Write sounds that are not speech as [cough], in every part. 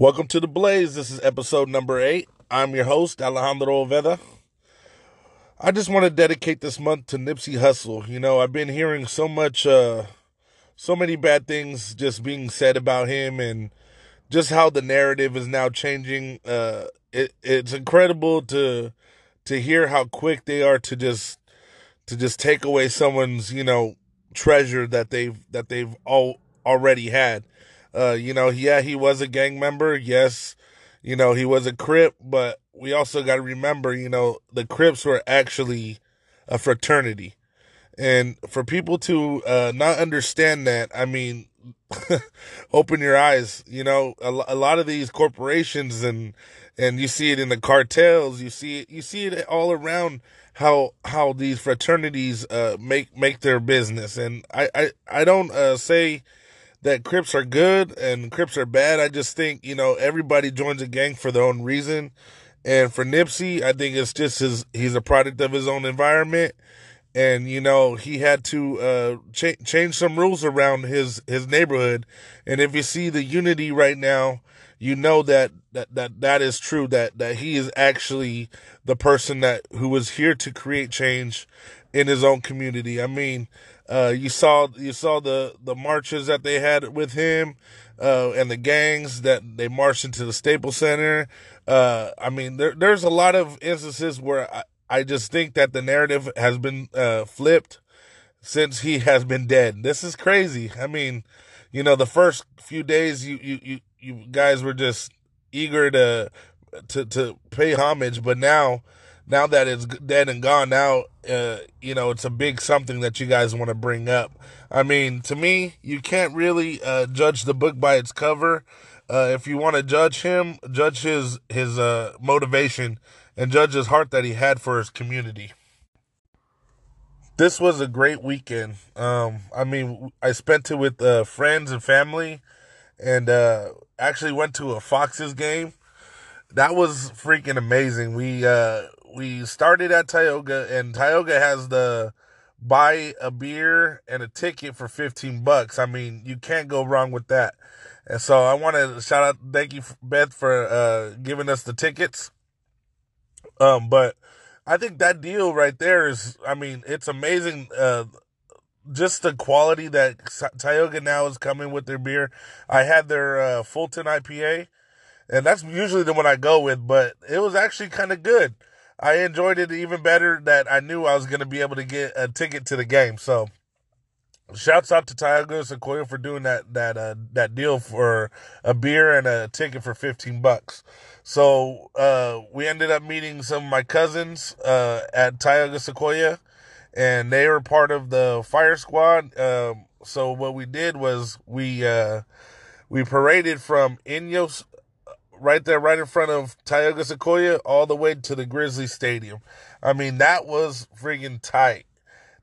Welcome to the Blaze. This is episode number eight. I'm your host, Alejandro Oveda. I just want to dedicate this month to Nipsey Hussle. You know, I've been hearing so much, uh, so many bad things just being said about him and just how the narrative is now changing. Uh, it, it's incredible to, to hear how quick they are to just, to just take away someone's, you know, treasure that they've, that they've all already had. Uh, you know, yeah, he was a gang member. Yes, you know, he was a Crip, but we also got to remember, you know, the Crips were actually a fraternity. And for people to uh, not understand that, I mean, [laughs] open your eyes. You know, a, a lot of these corporations and and you see it in the cartels. You see it. You see it all around how how these fraternities uh, make make their business. And I I I don't uh, say that Crips are good and Crips are bad. I just think, you know, everybody joins a gang for their own reason. And for Nipsey, I think it's just his, he's a product of his own environment. And, you know, he had to, uh, cha- change some rules around his, his neighborhood. And if you see the unity right now, you know that, that, that, that is true, that, that he is actually the person that, who was here to create change in his own community. I mean, uh, you saw you saw the the marches that they had with him, uh, and the gangs that they marched into the Staples Center. Uh, I mean, there, there's a lot of instances where I, I just think that the narrative has been uh, flipped since he has been dead. This is crazy. I mean, you know, the first few days, you you you, you guys were just eager to to to pay homage, but now now that it's dead and gone, now uh, you know it's a big something that you guys want to bring up. I mean, to me, you can't really uh, judge the book by its cover. Uh, if you want to judge him, judge his his uh, motivation and judge his heart that he had for his community. This was a great weekend. Um, I mean, I spent it with uh, friends and family, and uh, actually went to a Foxes game that was freaking amazing. We uh we started at Tioga, and Tioga has the buy a beer and a ticket for 15 bucks. I mean, you can't go wrong with that. And so I want to shout out, thank you, Beth, for uh, giving us the tickets. Um, but I think that deal right there is, I mean, it's amazing. Uh, just the quality that Tioga now is coming with their beer. I had their uh, Fulton IPA, and that's usually the one I go with, but it was actually kind of good. I enjoyed it even better that I knew I was going to be able to get a ticket to the game. So, shouts out to Tioga Sequoia for doing that that uh, that deal for a beer and a ticket for fifteen bucks. So uh, we ended up meeting some of my cousins uh, at Tioga Sequoia, and they were part of the fire squad. Um, so what we did was we uh, we paraded from Inyos right there, right in front of Tioga Sequoia, all the way to the Grizzly Stadium. I mean, that was freaking tight.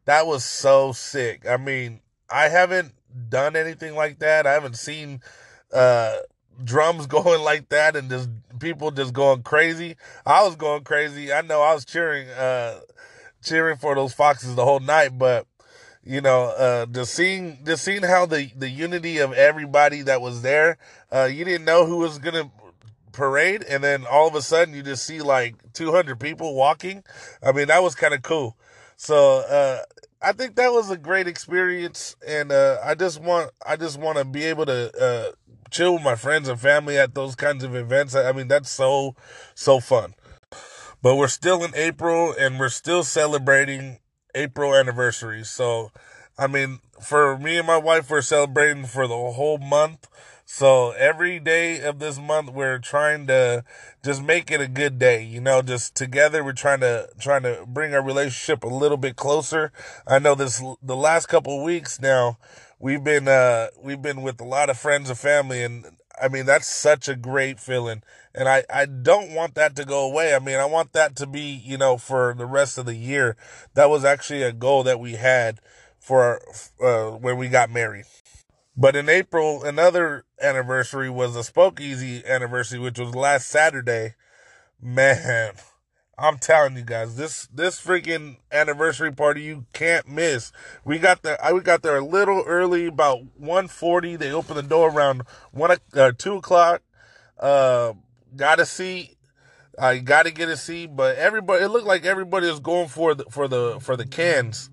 That was so sick. I mean, I haven't done anything like that. I haven't seen uh, drums [laughs] going like that and just people just going crazy. I was going crazy. I know I was cheering, uh, cheering for those Foxes the whole night, but you know, uh, just seeing, just seeing how the, the unity of everybody that was there, uh, you didn't know who was to parade and then all of a sudden you just see like 200 people walking. I mean, that was kind of cool. So, uh, I think that was a great experience and, uh, I just want, I just want to be able to, uh, chill with my friends and family at those kinds of events. I mean, that's so, so fun. But we're still in April and we're still celebrating April anniversaries. So, I mean, for me and my wife, we're celebrating for the whole month. So every day of this month, we're trying to just make it a good day. You know, just together, we're trying to trying to bring our relationship a little bit closer. I know this the last couple weeks now, we've been uh we've been with a lot of friends and family, and I mean that's such a great feeling. And I I don't want that to go away. I mean, I want that to be you know for the rest of the year. That was actually a goal that we had for uh, when we got married. But in April, another anniversary was a Spokeasy anniversary, which was last Saturday. Man, [laughs] I'm telling you guys, this this freaking anniversary party you can't miss. We got there. I we got there a little early, about 1.40. They opened the door around one uh, two o'clock. Uh, got a seat. I got to get a seat, but everybody it looked like everybody was going for the for the for the cans.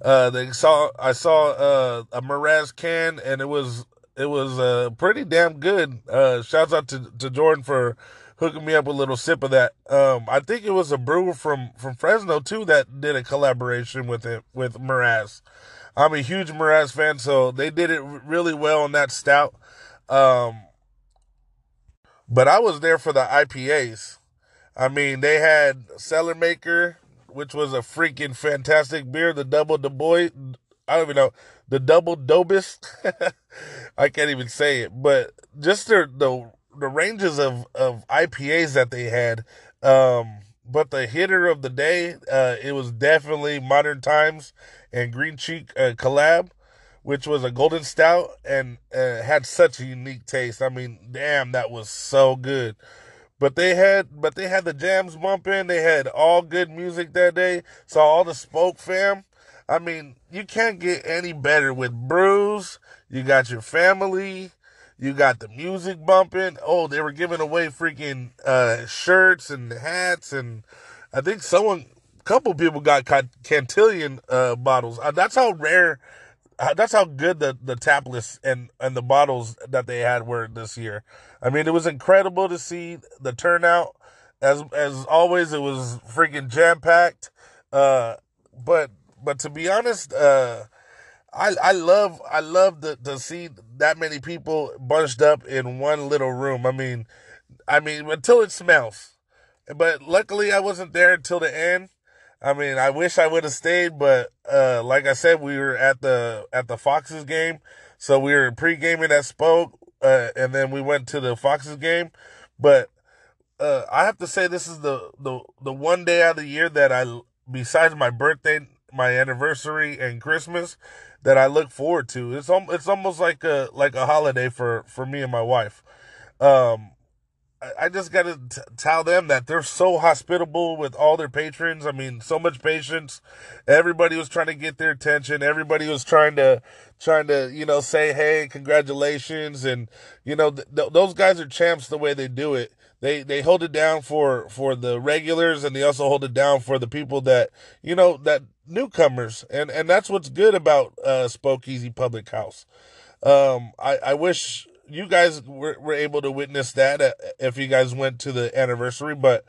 Uh, they saw I saw uh, a Mraz can, and it was it was uh, pretty damn good. Uh, shouts out to, to Jordan for hooking me up a little sip of that. Um, I think it was a brewer from from Fresno too that did a collaboration with it with Mraz. I'm a huge Mraz fan, so they did it really well on that stout. Um, but I was there for the IPAs. I mean, they had Cellarmaker, which was a freaking fantastic beer. The double Du Bois, I don't even know the double Dobis. [laughs] I can't even say it, but just the the the ranges of of IPAs that they had. Um, but the hitter of the day, uh, it was definitely Modern Times and Green Cheek uh, collab, which was a golden stout and uh, had such a unique taste. I mean, damn, that was so good. But they had, but they had the jams bumping. They had all good music that day. Saw all the Spoke fam. I mean, you can't get any better with brews. You got your family. You got the music bumping. Oh, they were giving away freaking uh, shirts and hats, and I think someone, couple people got Cantillon uh, bottles. Uh, that's how rare. That's how good the the tap list and and the bottles that they had were this year. I mean, it was incredible to see the turnout. As as always, it was freaking jam packed. Uh, but but to be honest, uh, I I love I love to, to see that many people bunched up in one little room. I mean, I mean until it smells. But luckily, I wasn't there until the end. I mean, I wish I would have stayed, but uh, like I said, we were at the at the Foxes game, so we were pre gaming at Spoke, uh, and then we went to the Foxes game. But uh, I have to say, this is the the the one day out of the year that I, besides my birthday, my anniversary, and Christmas, that I look forward to. It's it's almost like a like a holiday for for me and my wife. Um, I, just got to tell them that they're so hospitable with all their patrons. I mean, so much patience. Everybody was trying to get their attention. Everybody was trying to trying to you know say hey, congratulations, and you know th- th- those guys are champs the way they do it they they hold it down for for the regulars and they also hold it down for the people that you know that newcomers and and that's what's good about uh Spokeasy Public House. Um I I wish you guys were, were able to witness that uh, if you guys went to the anniversary but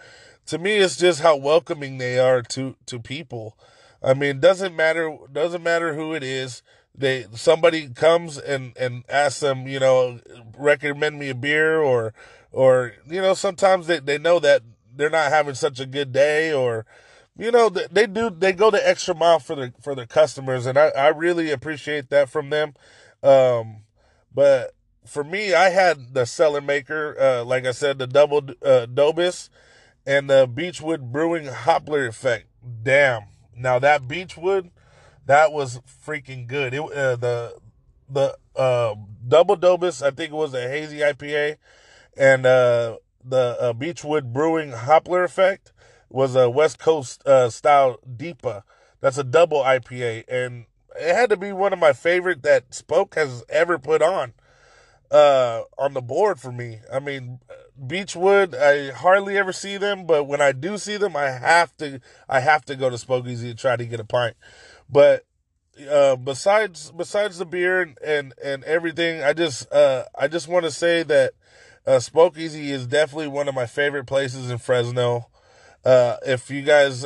to me it's just how welcoming they are to to people. I mean, doesn't matter doesn't matter who it is. They somebody comes and and asks them, you know, recommend me a beer or or you know sometimes they, they know that they're not having such a good day or you know they do they go the extra mile for their for their customers and i, I really appreciate that from them um, but for me i had the Cellarmaker uh, like i said the double uh, dobis and the beechwood brewing hopler effect. Damn. Now that beechwood that was freaking good. It, uh, the the uh, double dobis i think it was a hazy ipa and uh, the uh, Beechwood Brewing Hopler Effect was a West Coast uh, style DEPA. That's a double IPA, and it had to be one of my favorite that Spoke has ever put on uh, on the board for me. I mean, Beechwood, I hardly ever see them, but when I do see them, I have to I have to go to Spokeasy to try to get a pint. But uh, besides besides the beer and, and, and everything, I just uh, I just want to say that uh, Easy is definitely one of my favorite places in Fresno. Uh, if you guys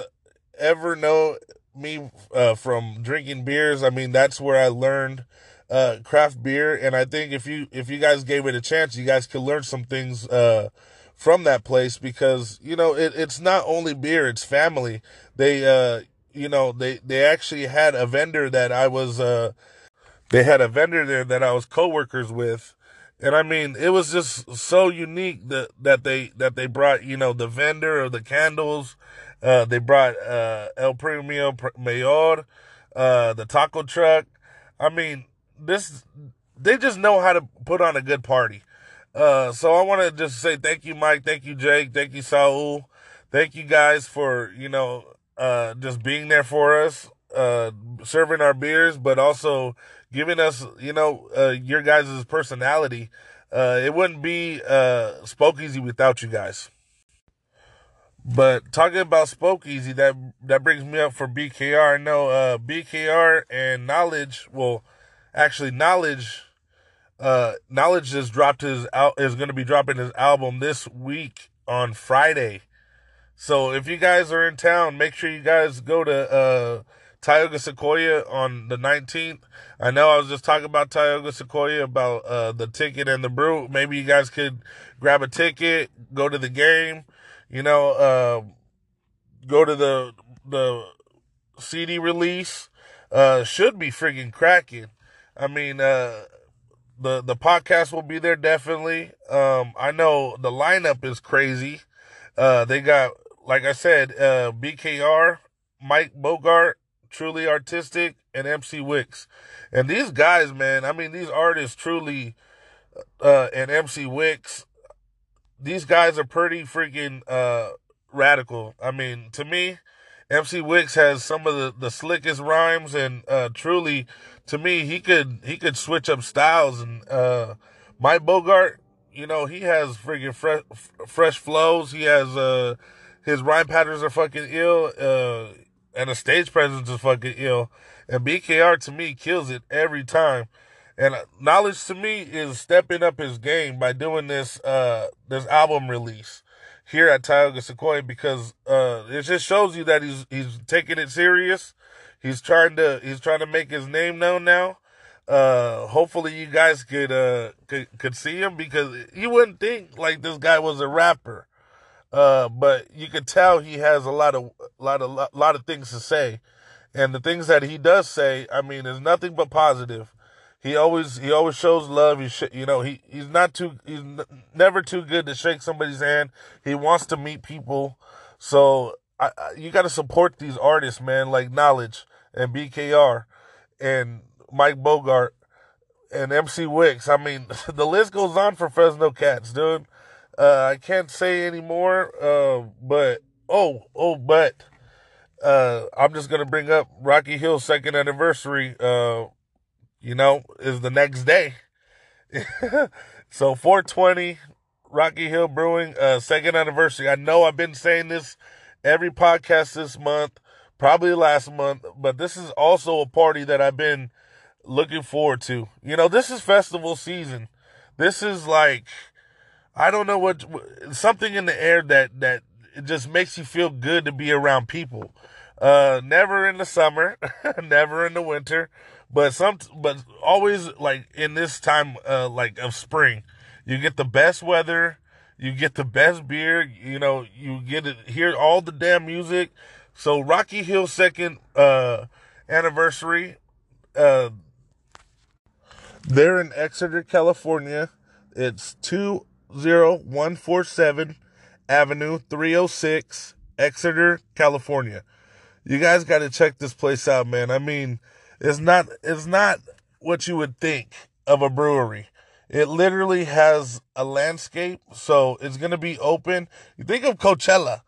ever know me uh, from drinking beers, I mean that's where I learned uh, craft beer, and I think if you if you guys gave it a chance, you guys could learn some things uh, from that place because you know it, it's not only beer; it's family. They uh, you know they they actually had a vendor that I was uh, they had a vendor there that I was co-workers with and I mean, it was just so unique that, that they, that they brought, you know, the vendor of the candles. Uh, they brought, uh, El Premio Mayor, uh, the taco truck. I mean, this, they just know how to put on a good party. Uh, so I want to just say thank you, Mike. Thank you, Jake. Thank you, Saul. Thank you guys for, you know, uh, just being there for us, uh, serving our beers, but also giving us, you know, uh, your guys' personality. uh, it wouldn't be uh, Spokeasy without you guys. But talking about Spokeasy, that that brings me up for BKR. I know uh, BKR and Nolage, well, actually Nolage, uh, Nolage just dropped his out is going to be dropping his album this week on Friday. So if you guys are in town, make sure you guys go to uh, Tioga Sequoia on the 19th. I know I was just talking about Tioga Sequoia about uh, the ticket and the brew. Maybe you guys could grab a ticket, go to the game, you know, uh, go to the the CD release. Uh, should be freaking cracking. I mean, uh, the the podcast will be there definitely. Um, I know the lineup is crazy. Uh, they got, like I said, uh, BKR, Mike Bogart, Truly Artistic, and MC Wicks. And these guys, man, I mean, these artists truly, uh, and MC Wicks, these guys are pretty freaking, uh, radical. I mean, to me, MC Wicks has some of the, the slickest rhymes and, uh, truly, to me, he could, he could switch up styles and, uh, Mike Bogart, you know, he has freaking fresh, fresh flows. He has, uh, his rhyme patterns are fucking ill. Uh, and the stage presence is fucking ill. And BKR to me kills it every time. And Nolage to me is stepping up his game by doing this uh this album release here at Tioga Sequoia because uh it just shows you that he's he's taking it serious. He's trying to he's trying to make his name known now. Uh hopefully you guys could uh could, could see him because you wouldn't think like this guy was a rapper. Uh, but you can tell he has a lot of lot of lot of things to say, and the things that he does say, I mean, is nothing but positive. He always he always shows love. He sh- you know he he's not too he's n- never too good to shake somebody's hand. He wants to meet people, so I, I, you got to support these artists, man, like Nolage and BKR and Mike Bogart and MC Wicks. I mean, [laughs] the list goes on for Fresno Cats, dude. Uh, I can't say anymore. Uh, but oh, oh, but uh, I'm just gonna bring up Rocky Hill's second anniversary. Uh, you know, is the next day. [laughs] so 420 Rocky Hill Brewing uh, second anniversary. I know I've been saying this every podcast this month, probably last month, but this is also a party that I've been looking forward to. You know, this is festival season. This is like I don't know what something in the air that that it just makes you feel good to be around people. Uh, never in the summer, [laughs] never in the winter, but some, but always like in this time, uh, like of spring, you get the best weather, you get the best beer, you know, you get to hear all the damn music. So Rocky Hill second, uh, anniversary, uh, they're in Exeter, California. It's 20147 Avenue 306, Exeter, California. You guys got to check this place out, man. I mean, it's not it's not what you would think of a brewery. It literally has a landscape, so it's going to be open. You think of Coachella.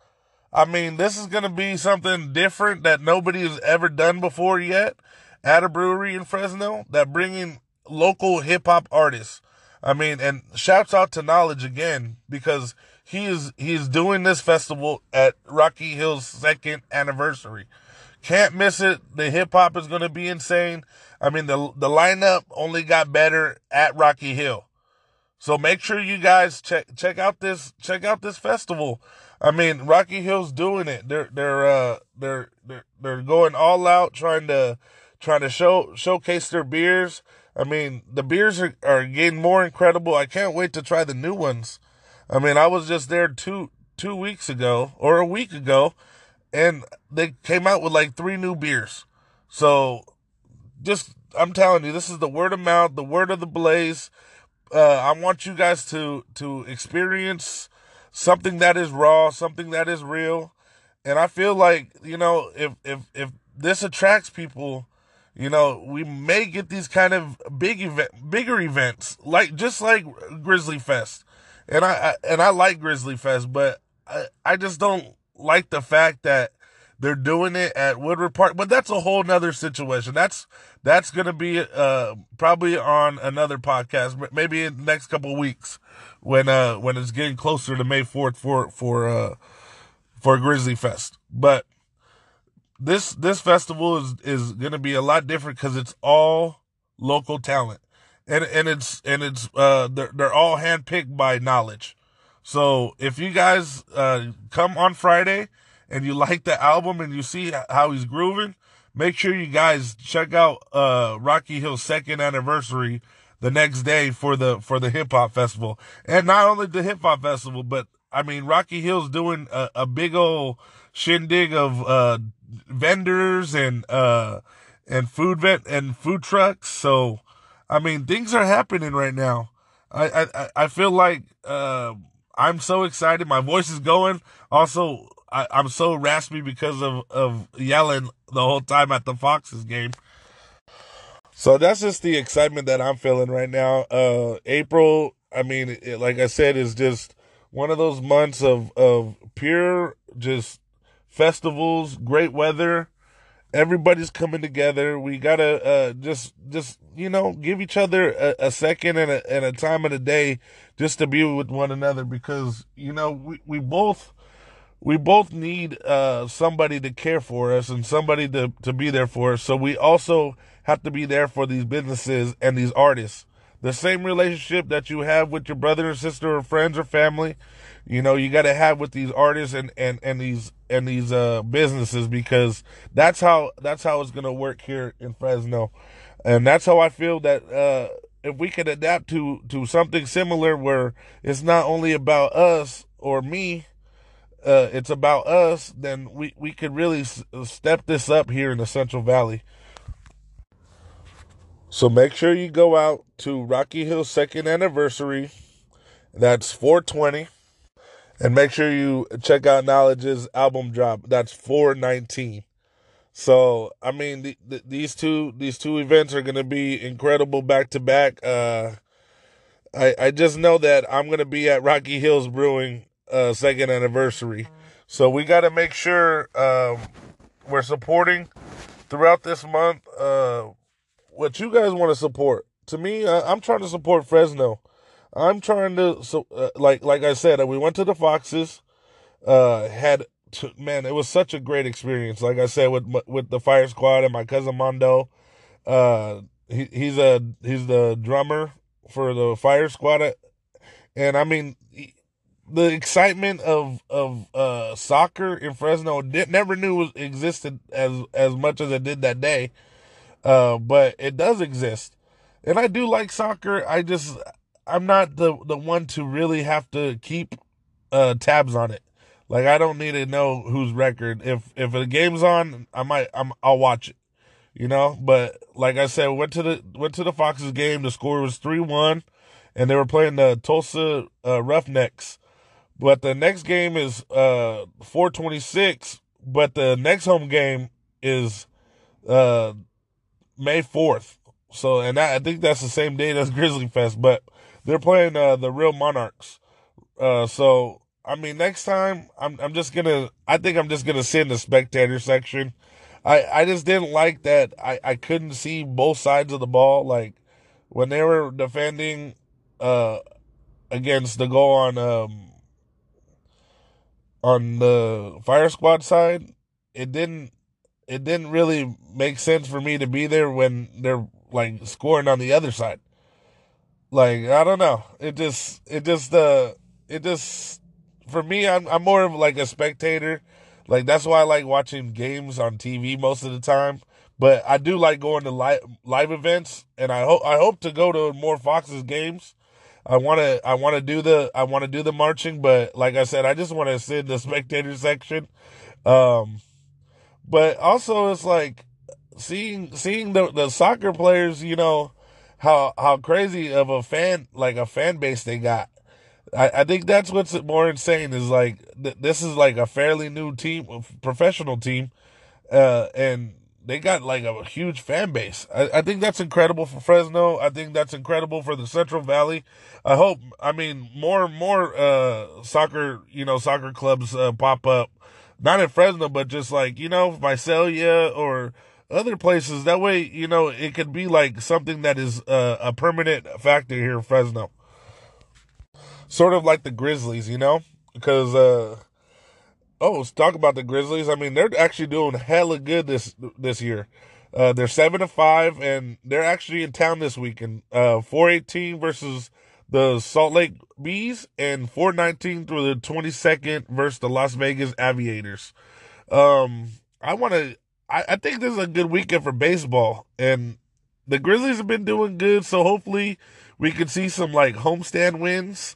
I mean, this is going to be something different that nobody has ever done before yet at a brewery in Fresno that bringing local hip hop artists I mean, and shouts out to Nolage again because he is he is doing this festival at Rocky Hill's second anniversary. Can't miss it. The hip hop is going to be insane. I mean, the the lineup only got better at Rocky Hill. So make sure you guys check check out this check out this festival. I mean, Rocky Hill's doing it. They're they're uh they're they're they're going all out trying to trying to show showcase their beers. I mean, the beers are, are getting more incredible. I can't wait to try the new ones. I mean, I was just there two two weeks ago or a week ago, and they came out with like three new beers. So, just I'm telling you, this is the word of mouth, the word of the blaze. Uh, I want you guys to to experience something that is raw, something that is real, and I feel like you know if if if this attracts people you know, we may get these kind of big event, bigger events, like just like Grizzly Fest, and I, I and I like Grizzly Fest, but I, I just don't like the fact that they're doing it at Woodward Park, but that's a whole nother situation. That's that's gonna be uh probably on another podcast, maybe in the next couple weeks when uh when it's getting closer to May fourth for for uh for Grizzly Fest. But this this festival is is gonna be a lot different because it's all local talent, and and it's and it's uh they're they're all handpicked by Nolage. So if you guys uh come on Friday and you like the album and you see how he's grooving, make sure you guys check out uh Rocky Hill's second anniversary the next day for the for the hip hop festival. And not only the hip hop festival, but I mean Rocky Hill's doing a, a big old shindig of uh vendors and uh and food vet and food trucks. So I mean things are happening right now. I I I feel like uh I'm so excited. My voice is going. Also, I, am so raspy because of, of yelling the whole time at the Foxes game. So that's just the excitement that I'm feeling right now. Uh, April, I mean, it, like I said, is just one of those months of, of pure just festivals, great weather. Everybody's coming together. We gotta uh, just just you know give each other a, a second and a, and a time of the day just to be with one another because you know we, we both we both need uh, somebody to care for us and somebody to, to be there for us. So we also have to be there for these businesses and these artists. The same relationship that you have with your brother and sister or friends or family, you know, you got to have with these artists and, and, and these, and these, uh, businesses because that's how, that's how it's to work here in Fresno. And that's how I feel that, uh, if we could adapt to, to something similar where it's not only about us or me, uh, it's about us, then we, we could really s- step this up here in the Central Valley. So make sure you go out to Rocky Hill's second anniversary. That's 420. And make sure you check out Nolage's album drop. That's 419. So I mean, the, the, these two these two events are going to be incredible back to back. Uh, I I just know that I'm going to be at Rocky Hills Brewing uh, second anniversary. So we got to make sure um, we're supporting throughout this month uh, what you guys want to support. To me, uh, I'm trying to support Fresno. I'm trying to so uh, like like I said, we went to the Foxes. Uh, had to, man, it was such a great experience. Like I said with with the Fire Squad and my cousin Mondo. Uh, he, he's a he's the drummer for the Fire Squad, and I mean the excitement of of uh, soccer in Fresno never knew existed as as much as it did that day. Uh, but it does exist, and I do like soccer. I just I'm not the the one to really have to keep uh, tabs on it. Like I don't need to know whose record. If if a game's on, I might I'm I'll watch it. You know, but like I said, went to the went to the Foxes game. The score was three one, and they were playing the Tulsa uh, Roughnecks but the next game is uh 426, but the next home game is uh May 4th. So and that, I think that's the same day as [laughs] Grizzly Fest, but they're playing uh the Real Monarchs. Uh so I mean next time I'm I'm just gonna I think I'm just gonna sit in the spectator section. I, I just didn't like that I, I couldn't see both sides of the ball. Like when they were defending uh against the goal on um on the fire squad side, it didn't it didn't really make sense for me to be there when they're like scoring on the other side. Like I don't know, it just it just uh it just for me I'm I'm more of like a spectator. Like that's why I like watching games on TV most of the time. But I do like going to live live events, and I hope I hope to go to more Fox's games I want to I want to do the I want to do the marching, but like I said, I just want to sit in the spectator section. Um, but also it's like seeing seeing the the soccer players, you know, how how crazy of a fan like a fan base they got. I, I think that's what's more insane is like th- this is like a fairly new team, professional team, uh, and they got like a huge fan base. I, I, think that's incredible for Fresno. I think that's incredible for the Central Valley. I hope, I mean, more and more uh, soccer, you know, soccer clubs uh, pop up not in Fresno, but just like you know, Visalia or other places. That way, you know, it could be like something that is uh, a permanent factor here in Fresno. Sort of like the Grizzlies, you know, because uh, oh, let's talk about the Grizzlies. I mean, they're actually doing hella good this this year. Uh, they're seven to five, and they're actually in town this weekend. Uh, four eighteen versus the Salt Lake Bees, and four nineteen through the twenty second versus the Las Vegas Aviators. Um, I want to. I, I think this is a good weekend for baseball, and the Grizzlies have been doing good. So hopefully, we can see some like homestand wins.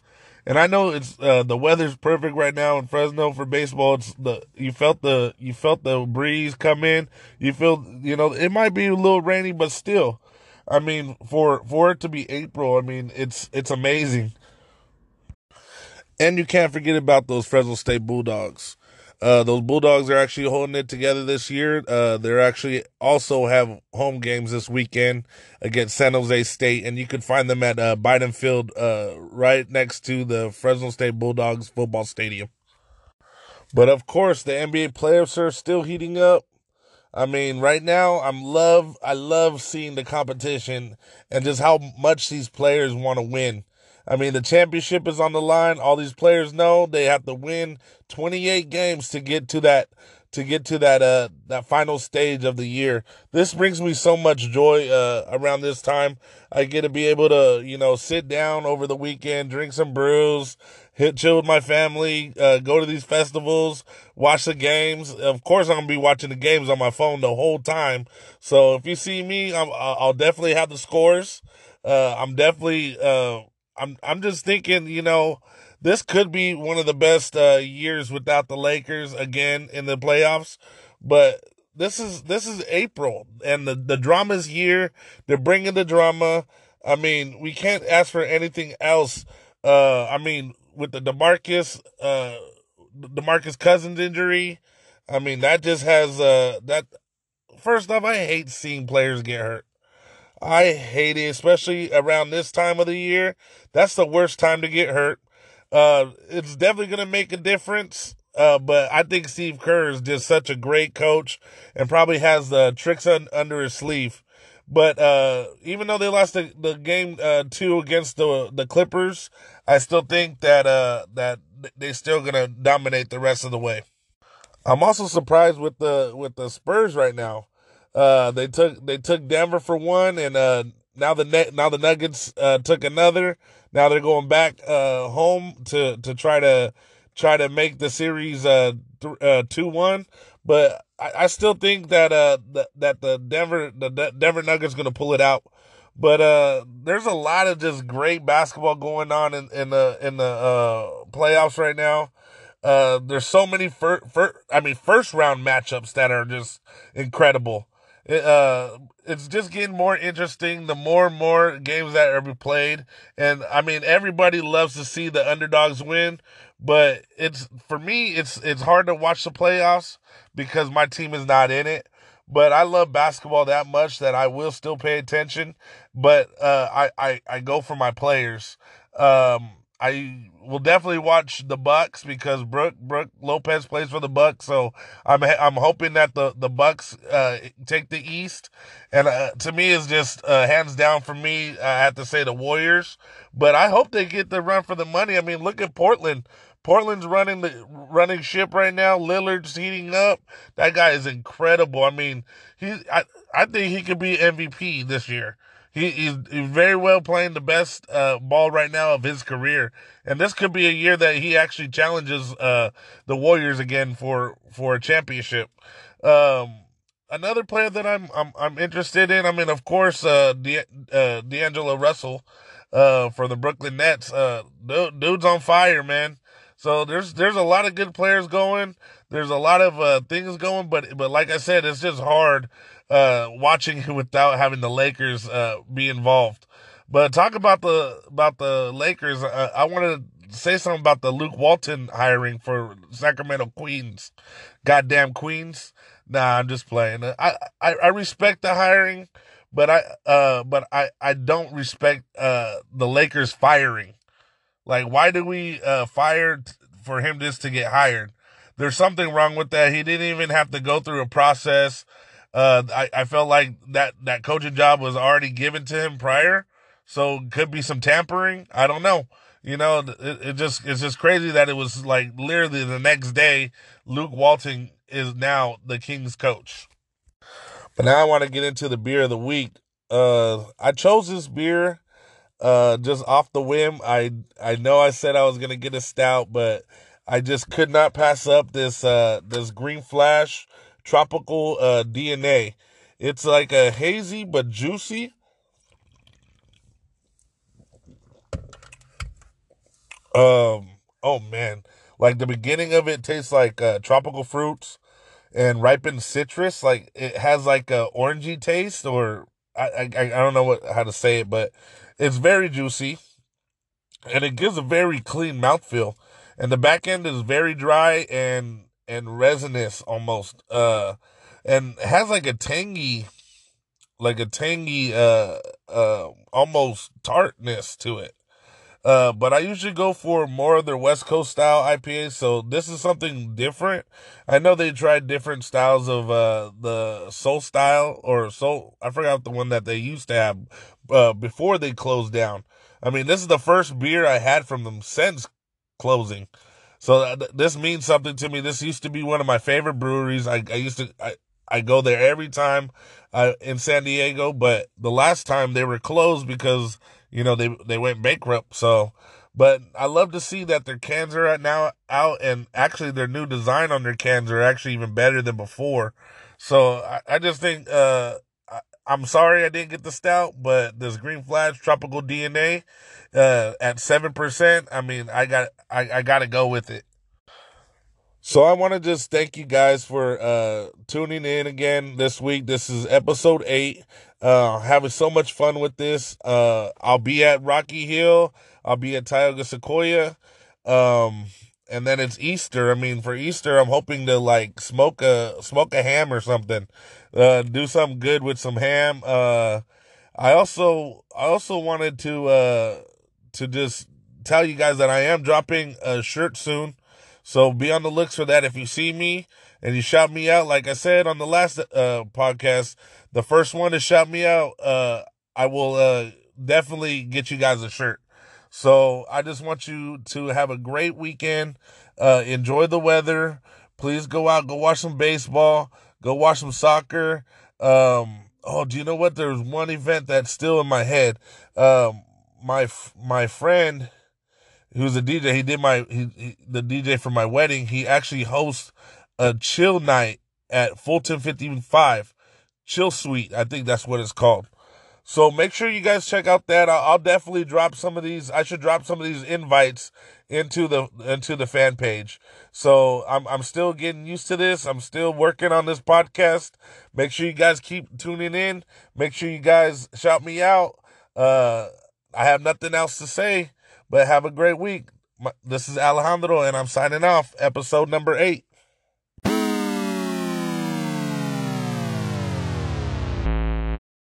And I know it's uh, the weather's perfect right now in Fresno for baseball. It's the you felt the you felt the breeze come in. You feel you know it might be a little rainy, but still, I mean for for it to be April, I mean it's it's amazing. And you can't forget about those Fresno State Bulldogs. Uh, those Bulldogs are actually holding it together this year. Uh, they're actually also have home games this weekend against San Jose State, and you can find them at uh, Beiden Field, uh, right next to the Fresno State Bulldogs football stadium. But of course, the NBA playoffs are still heating up. I mean, right now, I'm love. I love seeing the competition and just how much these players want to win. I mean, the championship is on the line. All these players know they have to win 28 games to get to that to get to that uh that final stage of the year. This brings me so much joy uh around this time. I get to be able to, you know, sit down over the weekend, drink some brews, hit chill with my family, uh go to these festivals, watch the games. Of course I'm going to be watching the games on my phone the whole time. So if you see me, I'm, I'll definitely have the scores. Uh I'm definitely uh I'm I'm just thinking, you know, this could be one of the best uh, years without the Lakers again in the playoffs. But this is this is April, and the the drama's here. They're bringing the drama. I mean, we can't ask for anything else. Uh, I mean, with the DeMarcus uh, DeMarcus Cousins injury, I mean that just has uh that. First off, I hate seeing players get hurt. I hate it, especially around this time of the year. That's the worst time to get hurt. Uh, it's definitely going to make a difference. Uh, but I think Steve Kerr is just such a great coach and probably has the tricks un- under his sleeve. But uh, even though they lost the, the game uh, two against the the Clippers, I still think that uh, that they're still gonna dominate the rest of the way. I'm also surprised with the with the Spurs right now. Uh, they took they took Denver for one, and uh, now the now the Nuggets uh, took another. Now they're going back uh, home to to try to try to make the series uh, uh, two one. But I, I, still think that uh that the Denver the Denver Nuggets going to pull it out. But uh, there's a lot of just great basketball going on in, in the in the uh, playoffs right now. Uh, there's so many fir-, fir- I mean first round matchups that are just incredible uh, it's just getting more interesting the more and more games that are played. And I mean, everybody loves to see the underdogs win, but it's for me, it's it's hard to watch the playoffs because my team is not in it. But I love basketball that much that I will still pay attention. But uh, I, I I go for my players. Um, I will definitely watch the Bucks because Brook Brook Lopez plays for the Bucks, so I'm I'm hoping that the the Bucks uh, take the East, and uh, to me it's just uh, hands down for me. I have to say the Warriors, but I hope they get the run for the money. I mean, look at Portland. Portland's running the running ship right now. Lillard's heating up. That guy is incredible. I mean, he I I think he could be MVP this year. He, he's, very well playing the best uh, ball right now of his career, and this could be a year that he actually challenges uh, the Warriors again for for a championship. Um, another player that I'm I'm I'm interested in. I mean, of course, uh, De, uh D'Angelo Russell, uh, for the Brooklyn Nets. Uh, dude, dude's on fire, man. So there's there's a lot of good players going. There's a lot of uh, things going, but but like I said, it's just hard uh, watching [laughs] without having the Lakers uh, be involved. But talk about the about the Lakers. Uh, I want to say something about the Luke Walton hiring for Sacramento Queens. Goddamn Queens. Nah, I'm just playing. I, I, I respect the hiring, but I uh but I, I don't respect uh the Lakers firing. Like why do we uh fire t- for him just to get hired? there's something wrong with that. He didn't even have to go through a process. Uh, I, I felt like that, that coaching job was already given to him prior. So could be some tampering. I don't know. You know, it, it just, it's just crazy that it was like literally the next day, Luke Walton is now the Kings coach. But now I want to get into the beer of the week. Uh, I chose this beer, uh, just off the whim. I, I know I said I was going to get a stout, but I just could not pass up this, uh, this Green Flash tropical, uh, DNA. It's like a hazy but juicy. Um, oh man, like the beginning of it tastes like uh, tropical fruits and ripened citrus. Like it has like a orangey taste, or I, I I don't know what how to say it, but it's very juicy, and it gives a very clean mouthfeel. And the back end is very dry and and resinous almost, uh, and has like a tangy, like a tangy, uh, uh, almost tartness to it. Uh, but I usually go for more of their West Coast style IPA, so this is something different. I know they tried different styles of uh, the Soul style or Soul. I forgot the one that they used to have uh, before they closed down. I mean, this is the first beer I had from them since closing, so th- this means something to me. This used to be one of my favorite breweries. I, I used to I, I go there every time uh, in San Diego, but the last time they were closed because you know, they they went bankrupt. So, but I love to see that their cans are now out, and actually their new design on their cans are actually even better than before. So I, I just think uh, I, am sorry I didn't get the stout, but this Green Flash Tropical DNA uh, at seven percent. I mean, I got I, I got to go with it. So I want to just thank you guys for uh, tuning in again this week. This is episode eight. Uh, having so much fun with this. Uh, I'll be at Rocky Hill. I'll be at Tioga Sequoia. Um, and then it's Easter. I mean, for Easter, I'm hoping to like smoke a smoke a ham or something. Uh, do something good with some ham. Uh, I also I also wanted to uh to just tell you guys that I am dropping a shirt soon. So be on the looks for that. If you see me and you shout me out, like I said on the last uh, podcast, the first one to shout me out, uh, I will uh, definitely get you guys a shirt. So I just want you to have a great weekend. Uh, enjoy the weather. Please go out, go watch some baseball, go watch some soccer. Um, oh, do you know what? There's one event that's still in my head. Um, my my friend who's a DJ. He did my he, he, the DJ for my wedding. He actually hosts a chill night at Fulton 55 Chill Suite. I think that's what it's called. So make sure you guys check out that. I'll, I'll, definitely drop some of these. I should drop some of these invites into the into the fan page. So I'm I'm still getting used to this. I'm still working on this podcast. Make sure you guys keep tuning in. Make sure you guys shout me out. Uh, I have nothing else to say. But have a great week. This is Alejandro, and I'm signing off. Episode number eight.